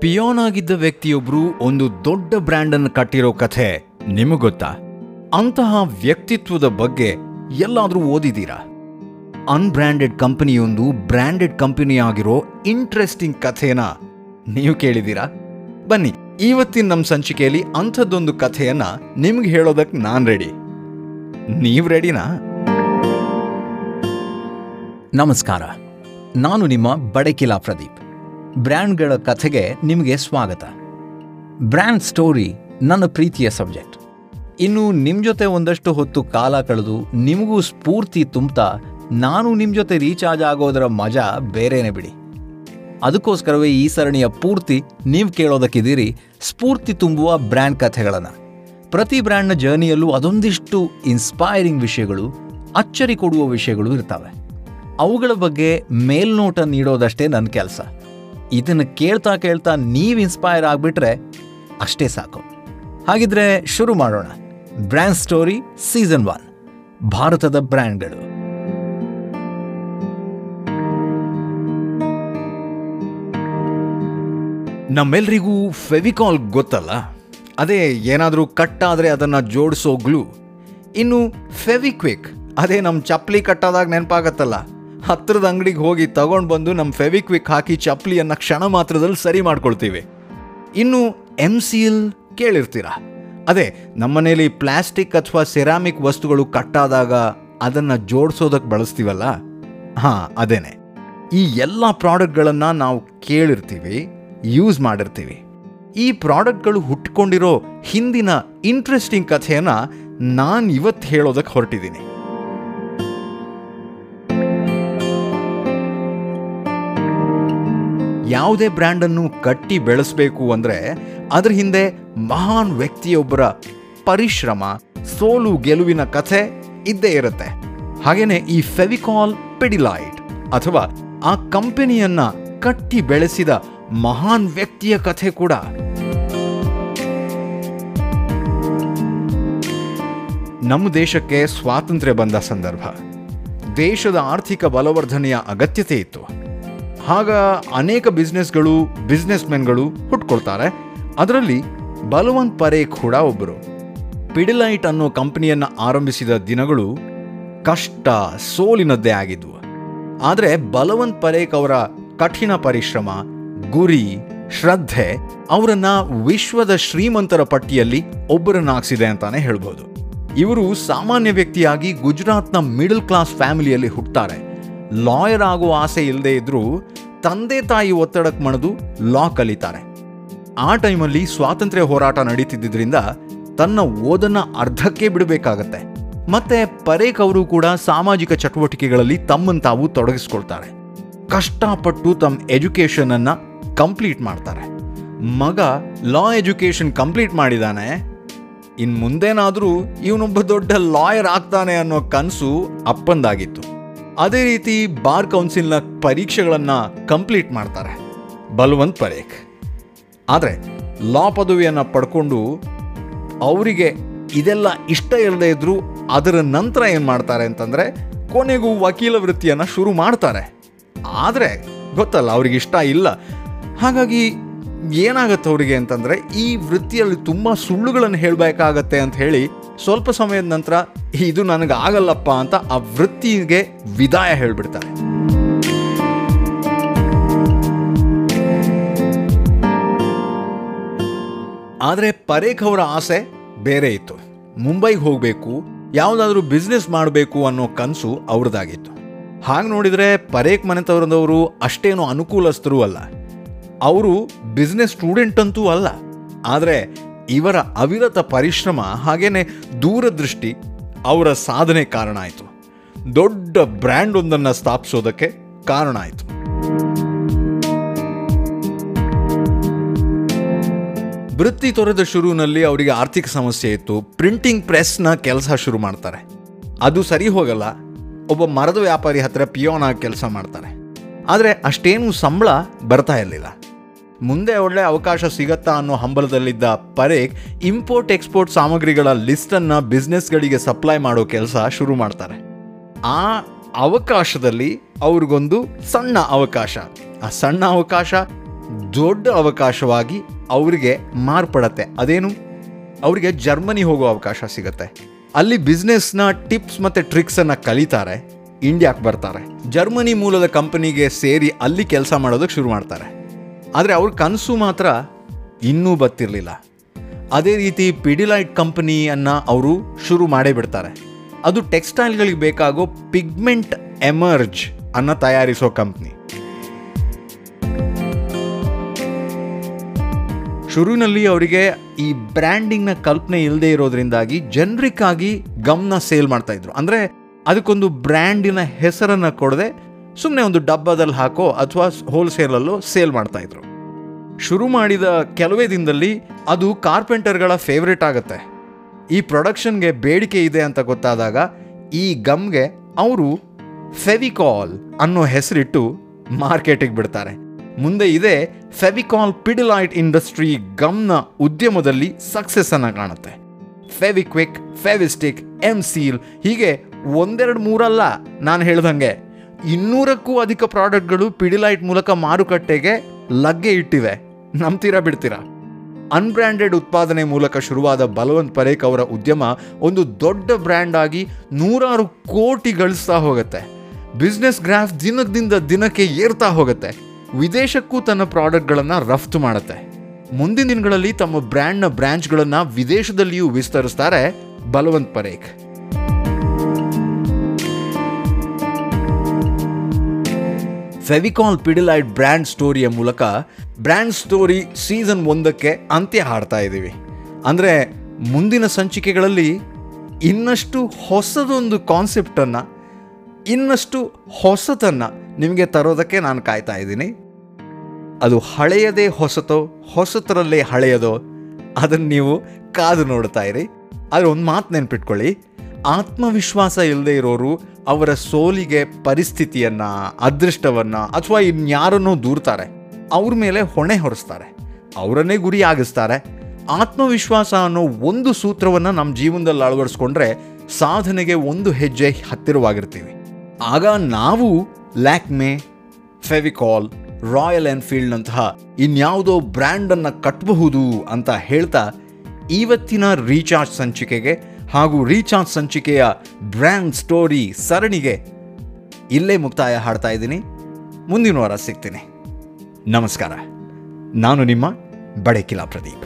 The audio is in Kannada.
ಪಿಯೋನ್ ಆಗಿದ್ದ ವ್ಯಕ್ತಿಯೊಬ್ರು ಒಂದು ದೊಡ್ಡ ಬ್ರ್ಯಾಂಡ್ ಅನ್ನು ಕಟ್ಟಿರೋ ಕಥೆ ನಿಮಗೆ ಗೊತ್ತಾ? ಅಂತಹ ವ್ಯಕ್ತಿತ್ವದ ಬಗ್ಗೆ ಎಲ್ಲಾದರೂ ಓದಿದ್ದೀರಾ? ಅನ್ಬ್ರ್ಯಾಂಡೆಡ್ ಕಂಪನಿಯೊಂದು ಬ್ರ್ಯಾಂಡೆಡ್ ಕಂಪನಿಯಾಗಿರೋ ಇಂಟ್ರೆಸ್ಟಿಂಗ್ ಕಥೆನ ನೀವು ಕೇಳಿದ್ದೀರಾ? ಬನ್ನಿ, ಇವತ್ತಿನ ನಮ್ಮ ಸಂಚಿಕೆಯಲ್ಲಿ ಅಂಥದ್ದೊಂದು ಕಥೆಯನ್ನ ನಿಮ್ಗೆ ಹೇಳೋದಕ್ಕೆ ನಾನು ರೆಡಿ ನೀವು ರೆಡಿನಾ ನಮಸ್ಕಾರ, ನಾನು ನಿಮ್ಮ ಬಡಕಿಲಾ ಪ್ರದೀಪ್. ಬ್ರ್ಯಾಂಡ್ಗಳ ಕಥೆಗೆ ನಿಮಗೆ ಸ್ವಾಗತ. ಬ್ರ್ಯಾಂಡ್ ಸ್ಟೋರಿ, ನನ್ನ ಪ್ರೀತಿಯ ಸಬ್ಜೆಕ್ಟ್. ಇನ್ನು ನಿಮ್ಮ ಜೊತೆ ಒಂದಷ್ಟು ಹೊತ್ತು ಕಾಲ ಕಳೆದು ನಿಮಗೂ ಸ್ಫೂರ್ತಿ ತುಂಬ್ತಾ ನಾನು ನಿಮ್ಮ ಜೊತೆ ರೀಚಾರ್ಜ್ ಆಗೋದರ ಮಜಾ ಬೇರೆನೇ ಬಿಡಿ. ಅದಕ್ಕೋಸ್ಕರವೇ ಈ ಸರಣಿಯ ಪೂರ್ತಿ ನೀವು ಕೇಳೋದಕ್ಕಿದ್ದೀರಿ. ಸ್ಫೂರ್ತಿ ತುಂಬುವ ಬ್ರ್ಯಾಂಡ್ ಕಥೆಗಳನ್ನು. ಪ್ರತಿ ಬ್ರ್ಯಾಂಡ್ನ ಜರ್ನಿಯಲ್ಲೂ ಅದೊಂದಿಷ್ಟು ಇನ್ಸ್ಪೈರಿಂಗ್ ವಿಷಯಗಳು, ಅಚ್ಚರಿ ಕೊಡುವ ವಿಷಯಗಳು ಇರ್ತವೆ. ಅವುಗಳ ಬಗ್ಗೆ ಮೇಲ್ನೋಟ ನೀಡೋದಷ್ಟೇ ನನ್ನ ಕೆಲಸ. ಇದನ್ನು ಕೇಳ್ತಾ ಕೇಳ್ತಾ ನೀವು ಇನ್ಸ್ಪೈರ್ ಆಗಿಬಿಟ್ರೆ ಅಷ್ಟೇ ಸಾಕು. ಹಾಗಿದ್ರೆ ಶುರು ಮಾಡೋಣ. Brand story season one. ಭಾರತದ ಬ್ರ್ಯಾಂಡ್ಗಳು. ನಮ್ಮೆಲ್ರಿಗೂ ಫೆವಿಕಾಲ್ ಗೊತ್ತಲ್ಲ. ಅದೇ ಏನಾದರೂ ಕಟ್ಟಾದರೆ ಅದನ್ನು ಜೋಡಿಸೋ ಗ್ಲೂ. ಇನ್ನು ಫೆವಿಕ್ವಿಕ್, ಅದೇ ನಮ್ಮ ಚಪ್ಪಲಿ ಕಟ್ಟಾದಾಗ ನೆನಪಾಗತ್ತಲ್ಲ. ಹತ್ತಿರದ ಅಂಗಡಿಗೆ ಹೋಗಿ ತಗೊಂಡು ಬಂದು ನಮ್ಮ ಫೆವಿಕ್ವಿಕ್ ಹಾಕಿ ಚಪ್ಪಲಿಯನ್ನು ಕ್ಷಣ ಮಾತ್ರದಲ್ಲಿ ಸರಿ ಮಾಡ್ಕೊಳ್ತೀವಿ. ಇನ್ನು ಎಂ ಸಿಲ್ ಕೇಳಿರ್ತೀರ? ಅದೇ ನಮ್ಮನೇಲಿ ಪ್ಲಾಸ್ಟಿಕ್ ಅಥವಾ ಸೆರಾಮಿಕ್ ವಸ್ತುಗಳು ಕಟ್ಟಾದಾಗ ಅದನ್ನು ಜೋಡಿಸೋದಕ್ಕೆ ಬಳಸ್ತೀವಲ್ಲ? ಹಾಂ, ಅದೇನೆ. ಈ ಎಲ್ಲ ಪ್ರಾಡಕ್ಟ್ಗಳನ್ನು ನಾವು ಕೇಳಿರ್ತೀವಿ. ಯೂಸ್ ಮಾಡಿರ್ತೀವಿ. ಈ ಪ್ರಾಡಕ್ಟ್ಗಳು ಹುಟ್ಕೊಂಡಿರೋ ಹಿಂದಿನ ಇಂಟ್ರೆಸ್ಟಿಂಗ್ ಕಥೆಯನ್ನು ನಾನು ಇವತ್ತು ಹೇಳೋದಕ್ಕೆ ಹೊರಟಿದ್ದೀನಿ. ಯಾವುದೇ ಬ್ರ್ಯಾಂಡನ್ನು ಕಟ್ಟಿ ಬೆಳೆಸಬೇಕು ಅಂದರೆ ಅದ್ರ ಹಿಂದೆ ಮಹಾನ್ ವ್ಯಕ್ತಿಯೊಬ್ಬರ ಪರಿಶ್ರಮ, ಸೋಲು, ಗೆಲುವಿನ ಕಥೆ ಇದ್ದೇ ಇರುತ್ತೆ. ಹಾಗೇನೆ ಈ ಫೆವಿಕಾಲ್ ಪೆಡಿಲೈಟ್ ಅಥವಾ ಆ ಕಂಪನಿಯನ್ನ ಕಟ್ಟಿ ಬೆಳೆಸಿದ ಮಹಾನ್ ವ್ಯಕ್ತಿಯ ಕಥೆ ಕೂಡ. ನಮ್ಮ ದೇಶಕ್ಕೆ ಸ್ವಾತಂತ್ರ್ಯ ಬಂದ ಸಂದರ್ಭ. ದೇಶದ ಆರ್ಥಿಕ ಬಲವರ್ಧನೆಯ ಅಗತ್ಯತೆ ಇತ್ತು. ಆಗ ಅನೇಕ ಬಿಸ್ನೆಸ್ಗಳು ಬಿಸ್ನೆಸ್ ಮೆನ್ಗಳು ಹುಟ್ಕೊಳ್ತಾರೆ. ಅದರಲ್ಲಿ ಬಲವಂತ್ ಪರೇಖ್ ಕೂಡ ಒಬ್ಬರು ಪಿಡಿಲೈಟ್ ಅನ್ನೋ ಕಂಪನಿಯನ್ನು ಆರಂಭಿಸಿದ ದಿನಗಳು ಕಷ್ಟ, ಸೋಲಿನದ್ದೇ ಆಗಿದ್ವು. ಆದರೆ ಬಲವಂತ್ ಪರೇಖ್ ಅವರ ಕಠಿಣ ಪರಿಶ್ರಮ ಗುರಿ, ಶ್ರದ್ಧೆ ಅವರನ್ನ ವಿಶ್ವದ ಶ್ರೀಮಂತರ ಪಟ್ಟಿಯಲ್ಲಿ ಒಬ್ಬರನ್ನಾಗಿಸಿದೆ ಅಂತಾನೆ ಹೇಳ್ಬೋದು. ಇವರು ಸಾಮಾನ್ಯ ವ್ಯಕ್ತಿಯಾಗಿ ಗುಜರಾತ್ನ ಮಿಡಲ್ ಕ್ಲಾಸ್ ಫ್ಯಾಮಿಲಿಯಲ್ಲಿ ಹುಟ್ಟುತ್ತಾರೆ ಲಾಯರ್ ಆಗೋ ಆಸೆ ಇಲ್ಲದೆ ಇದ್ರೂ ತಂದೆ ತಾಯಿ ಒತ್ತಡಕ್ಕೆ ಮಣಿದು ಲಾ ಕಲಿತಾರೆ. ಆ ಟೈಮಲ್ಲಿ ಸ್ವಾತಂತ್ರ್ಯ ಹೋರಾಟ ನಡೀತಿದ್ದರಿಂದ ತನ್ನ ಓದನ್ನ ಅರ್ಧಕ್ಕೆ ಬಿಡಬೇಕಾಗತ್ತೆ. ಮತ್ತೆ ಪರೇಖ್ ಅವರು ಕೂಡ ಸಾಮಾಜಿಕ ಚಟುವಟಿಕೆಗಳಲ್ಲಿ ತಮ್ಮನ್ನು ತಾವು ತೊಡಗಿಸ್ಕೊಳ್ತಾರೆ. ಕಷ್ಟಪಟ್ಟು ತಮ್ಮ ಎಜುಕೇಷನನ್ನು ಕಂಪ್ಲೀಟ್ ಮಾಡ್ತಾರೆ. ಮಗ ಲಾ ಎಜುಕೇಷನ್ ಕಂಪ್ಲೀಟ್ ಮಾಡಿದಾನೆ. ಇನ್ನು ಮುಂದೇನಾದರೂ ಇವನೊಬ್ಬ ದೊಡ್ಡ ಲಾಯರ್ ಆಗ್ತಾನೆ ಅನ್ನೋ ಕನಸು ಅಪ್ಪಂದಾಗಿತ್ತು. ಅದೇ ರೀತಿ ಬಾರ್ ಕೌನ್ಸಿಲ್ನ ಪರೀಕ್ಷೆಗಳನ್ನು ಕಂಪ್ಲೀಟ್ ಮಾಡ್ತಾರೆ. ಬಲವಂತ್ ಪರೇಖ್. ಆದರೆ ಲಾ ಪದವಿಯನ್ನು ಪಡ್ಕೊಂಡು ಅವರಿಗೆ ಇದೆಲ್ಲ ಇಷ್ಟ ಇಲ್ಲದೆ ಇದ್ರೂ ಅದರ ನಂತರ ಏನು ಮಾಡ್ತಾರೆ ಅಂತಂದರೆ ಕೊನೆಗೂ ವಕೀಲ ವೃತ್ತಿಯನ್ನು ಶುರು ಮಾಡ್ತಾರೆ. ಆದರೆ ಗೊತ್ತಲ್ಲ ಅವ್ರಿಗೆ ಇಷ್ಟ ಇಲ್ಲ. ಹಾಗಾಗಿ ಏನಾಗುತ್ತೆ ಅವರಿಗೆ ಅಂತಂದರೆ, ಈ ವೃತ್ತಿಯಲ್ಲಿ ತುಂಬ ಸುಳ್ಳುಗಳನ್ನು ಹೇಳಬೇಕಾಗತ್ತೆ ಅಂತ ಹೇಳಿ ಸ್ವಲ್ಪ ಸಮಯದ ನಂತರ, ಇದು ನನಗೆ ಆಗಲ್ಲಪ್ಪ ಅಂತ ಆ ವೃತ್ತಿಗೆ ವಿದಾಯ ಹೇಳಿಬಿಡ್ತಾರೆ ಆದರೆ ಪರೇಖ್ ಅವರ ಆಸೆ ಬೇರೆ ಇತ್ತು. ಮುಂಬೈಗೆ ಹೋಗಬೇಕು, ಯಾವುದಾದ್ರೂ ಬಿಸ್ನೆಸ್ ಮಾಡಬೇಕು ಅನ್ನೋ ಕನಸು ಅವ್ರದ್ದಾಗಿತ್ತು. ಹಾಗೆ ನೋಡಿದರೆ ಪರೇಖ್ ಮನೆತವರದವರು ಅಷ್ಟೇನು ಅನುಕೂಲಸ್ಥರು ಅಲ್ಲ. ಅವರು ಬಿಸ್ನೆಸ್ ಸ್ಟೂಡೆಂಟ್ ಅಂತೂ ಅಲ್ಲ. ಆದರೆ ಇವರ ಅವಿರತ ಪರಿಶ್ರಮ ಹಾಗೇನೆ ದೂರದೃಷ್ಟಿ ಅವರ ಸಾಧನೆ ಕಾರಣ ಆಯಿತು. ದೊಡ್ಡ ಬ್ರ್ಯಾಂಡ್ ಒಂದನ್ನು ಸ್ಥಾಪಿಸೋದಕ್ಕೆ ಕಾರಣ ಆಯಿತು. ವೃತ್ತಿ ತೊರೆದ ಶುರುವಿನಲ್ಲಿ ಅವರಿಗೆ ಆರ್ಥಿಕ ಸಮಸ್ಯೆ ಇತ್ತು. ಪ್ರಿಂಟಿಂಗ್ ಪ್ರೆಸ್ನ ಕೆಲಸ ಶುರು ಮಾಡ್ತಾರೆ. ಅದು ಸರಿ ಹೋಗಲ್ಲ. ಒಬ್ಬ ಮರದ ವ್ಯಾಪಾರಿ ಹತ್ರ ಪಿಯೋನಾಗಿ ಕೆಲಸ ಮಾಡ್ತಾರೆ. ಆದರೆ ಅಷ್ಟೇನು ಸಂಬಳ ಬರ್ತಾ ಇರಲಿಲ್ಲ. ಮುಂದೆ ಒಳ್ಳೆ ಅವಕಾಶ ಸಿಗತ್ತಾ ಅನ್ನೋ ಹಂಬಲದಲ್ಲಿದ್ದ ಪರೇಖ್ ಇಂಪೋರ್ಟ್ ಎಕ್ಸ್ಪೋರ್ಟ್ ಸಾಮಗ್ರಿಗಳ ಲಿಸ್ಟನ್ನು ಬಿಸ್ನೆಸ್ಗಳಿಗೆ ಸಪ್ಲೈ ಮಾಡೋ ಕೆಲಸ ಶುರು ಮಾಡ್ತಾರೆ. ಆ ಅವಕಾಶದಲ್ಲಿ ಅವ್ರಿಗೊಂದು ಸಣ್ಣ ಅವಕಾಶ. ಆ ಸಣ್ಣ ಅವಕಾಶ ದೊಡ್ಡ ಅವಕಾಶವಾಗಿ ಅವರಿಗೆ ಮಾರ್ಪಡತ್ತೆ. ಅದೇನು? ಅವರಿಗೆ ಜರ್ಮನಿ ಹೋಗೋ ಅವಕಾಶ ಸಿಗುತ್ತೆ. ಅಲ್ಲಿ ಬಿಸ್ನೆಸ್ನ ಟಿಪ್ಸ್ ಮತ್ತು ಟ್ರಿಕ್ಸನ್ನು ಕಲಿತಾರೆ ಇಂಡಿಯಾಕ್ಕೆ ಬರ್ತಾರೆ. ಜರ್ಮನಿ ಮೂಲದ ಕಂಪನಿಗೆ ಸೇರಿ ಅಲ್ಲಿ ಕೆಲಸ ಮಾಡೋದಕ್ಕೆ ಶುರು ಮಾಡ್ತಾರೆ. ಆದರೆ ಅವ್ರ ಕನಸು ಮಾತ್ರ ಇನ್ನೂ ಬತ್ತಿರಲಿಲ್ಲ. ಅದೇ ರೀತಿ ಪಿಡಿಲೈಟ್ ಕಂಪನಿಯನ್ನು ಅವರು ಶುರು ಮಾಡೇ ಬಿಡ್ತಾರೆ. ಅದು ಟೆಕ್ಸ್ಟೈಲ್ಗಳಿಗೆ ಬೇಕಾಗೋ ಪಿಗ್ಮೆಂಟ್ ಎಮರ್ಜ್ ಅನ್ನ ತಯಾರಿಸೋ ಕಂಪ್ನಿ. ಶುರುವಿನಲ್ಲಿ ಅವರಿಗೆ ಈ ಬ್ರ್ಯಾಂಡಿಂಗ್ನ ಕಲ್ಪನೆ ಇಲ್ಲದೆ ಇರೋದ್ರಿಂದಾಗಿ ಜನರಿಕ್ಕಾಗಿ ಗಮ್ನ ಸೇಲ್ ಮಾಡ್ತಾ ಇದ್ರು. ಅಂದರೆ ಅದಕ್ಕೊಂದು ಬ್ರ್ಯಾಂಡಿನ ಹೆಸರನ್ನು ಕೊಡದೆ ಸುಮ್ಮನೆ ಒಂದು ಡಬ್ಬದಲ್ಲಿ ಹಾಕೋ ಅಥವಾ ಹೋಲ್ಸೇಲಲ್ಲೋ ಸೇಲ್ ಮಾಡ್ತಾಯಿದ್ರು ಶುರು ಮಾಡಿದ ಕೆಲವೇ ದಿನದಲ್ಲಿ ಅದು ಕಾರ್ಪೆಂಟರ್ಗಳ ಫೇವ್ರೇಟ್ ಆಗುತ್ತೆ. ಈ ಪ್ರೊಡಕ್ಷನ್ಗೆ ಬೇಡಿಕೆ ಇದೆ ಅಂತ ಗೊತ್ತಾದಾಗ ಈ ಗಮ್ಗೆ ಅವರು ಫೆವಿಕಾಲ್ ಅನ್ನೋ ಹೆಸರಿಟ್ಟು ಮಾರ್ಕೆಟಿಗೆ ಬಿಡ್ತಾರೆ. ಮುಂದೆ ಇದೆ ಫೆವಿಕಾಲ್ ಪಿಡಿಲೈಟ್ ಇಂಡಸ್ಟ್ರಿ ಗಮ್ನ ಉದ್ಯಮದಲ್ಲಿ ಸಕ್ಸಸ್ ಅನ್ನ ಕಾಣುತ್ತೆ. ಫೆವಿಕ್ವಿಕ್ ಫೆವಿಸ್ಟಿಕ್ ಎಂ ಸೀಲ್ ಹೀಗೆ ಒಂದೆರಡು ಮೂರಲ್ಲ ನಾನು ಹೇಳ್ದಂಗೆ ಇನ್ನೂರಕ್ಕೂ ಅಧಿಕ ಪ್ರಾಡಕ್ಟ್ಗಳು ಪಿಡಿಲೈಟ್ ಮೂಲಕ ಮಾರುಕಟ್ಟೆಗೆ ಲಗ್ಗೆ ಇಟ್ಟಿವೆ. ನಂಬ್ತೀರಾ ಬಿಡ್ತೀರಾ? ಅನ್ಬ್ರ್ಯಾಂಡೆಡ್ ಉತ್ಪಾದನೆ ಮೂಲಕ ಶುರುವಾದ ಬಲವಂತ್ ಪರೇಖ್ ಅವರ ಉದ್ಯಮ ಒಂದು ದೊಡ್ಡ ಬ್ರ್ಯಾಂಡ್ ಆಗಿ ನೂರಾರು ಕೋಟಿ ಗಳಿಸ್ತಾ ಹೋಗುತ್ತೆ. ಬಿಸ್ನೆಸ್ ಗ್ರಾಫ್ ದಿನದಿಂದ ದಿನಕ್ಕೆ ಏರ್ತಾ ಹೋಗುತ್ತೆ. ವಿದೇಶಕ್ಕೂ ತನ್ನ ಪ್ರಾಡಕ್ಟ್ಗಳನ್ನು ರಫ್ತು ಮಾಡುತ್ತೆ. ಮುಂದಿನ ದಿನಗಳಲ್ಲಿ ತಮ್ಮ ಬ್ರ್ಯಾಂಡ್ನ ಬ್ರ್ಯಾಂಚ್ಗಳನ್ನು ವಿದೇಶದಲ್ಲಿಯೂ ವಿಸ್ತರಿಸ್ತಾರೆ ಬಲವಂತ್ ಪರೇಖ್. ಫೆವಿಕಾಲ್ ಪಿಡಿಲೈಟ್ ಬ್ರ್ಯಾಂಡ್ ಸ್ಟೋರಿಯ ಮೂಲಕ ಬ್ರ್ಯಾಂಡ್ ಸ್ಟೋರಿ ಸೀಸನ್ ಒಂದಕ್ಕೆ ಅಂತ್ಯ ಹಾಡ್ತಾ ಇದ್ದೀವಿ. ಅಂದರೆ ಮುಂದಿನ ಸಂಚಿಕೆಗಳಲ್ಲಿ ಇನ್ನಷ್ಟು ಹೊಸದೊಂದು ಕಾನ್ಸೆಪ್ಟನ್ನು ಇನ್ನಷ್ಟು ಹೊಸತನ್ನು ನಿಮಗೆ ತರೋದಕ್ಕೆ ನಾನು ಕಾಯ್ತಾ ಇದ್ದೀನಿ. ಅದು ಹಳೆಯದೇ ಹೊಸತೋ, ಹೊಸತರಲ್ಲೇ ಹಳೆಯದೋ, ಅದನ್ನು ನೀವು ಕಾದು ನೋಡ್ತಾ ಇರಿ. ಆದರೆ ಒಂದು ಮಾತು ನೆನ್ಪಿಟ್ಕೊಳ್ಳಿ. ಆತ್ಮವಿಶ್ವಾಸ ಇಲ್ಲದೆ ಇರೋರು ಅವರ ಸೋಲಿಗೆ ಪರಿಸ್ಥಿತಿಯನ್ನು, ಅದೃಷ್ಟವನ್ನು ಅಥವಾ ಇನ್ಯಾರನ್ನೂ ದೂರ್ತಾರೆ. ಅವ್ರ ಮೇಲೆ ಹೊಣೆ ಹೊರಿಸ್ತಾರೆ. ಅವರನ್ನೇ ಗುರಿ ಆಗಿಸ್ತಾರೆ. ಆತ್ಮವಿಶ್ವಾಸ ಅನ್ನೋ ಒಂದು ಸೂತ್ರವನ್ನು ನಮ್ಮ ಜೀವನದಲ್ಲಿ ಅಳವಡಿಸ್ಕೊಂಡ್ರೆ ಸಾಧನೆಗೆ ಒಂದು ಹೆಜ್ಜೆ ಹತ್ತಿರವಾಗಿರ್ತೀವಿ. ಆಗ ನಾವು ಲ್ಯಾಕ್ಮೆ, ಫೆವಿಕಾಲ್, ರಾಯಲ್ ಎನ್ಫೀಲ್ಡ್ನಂತಹ ಇನ್ಯಾವುದೋ ಬ್ರ್ಯಾಂಡನ್ನು ಕಟ್ಟಬಹುದು ಅಂತ ಹೇಳ್ತಾ ಇವತ್ತಿನ ರೀಚಾರ್ಜ್ ಸಂಚಿಕೆಗೆ ಹಾಗೂ ರೀಚಾರ್ಜ್ ಸಂಚಿಕೆಯ ಬ್ರ್ಯಾಂಡ್ ಸ್ಟೋರಿ ಸರಣಿಗೆ ಇಲ್ಲೇ ಮುಕ್ತಾಯ ಹಾಡ್ತಾ ಇದ್ದೀನಿ. ಮುಂದಿನ ವಾರ ಸಿಗ್ತೀನಿ. ನಮಸ್ಕಾರ. ನಾನು ನಿಮ್ಮ ಬಡಕಿಲಾ ಪ್ರದೀಪ್.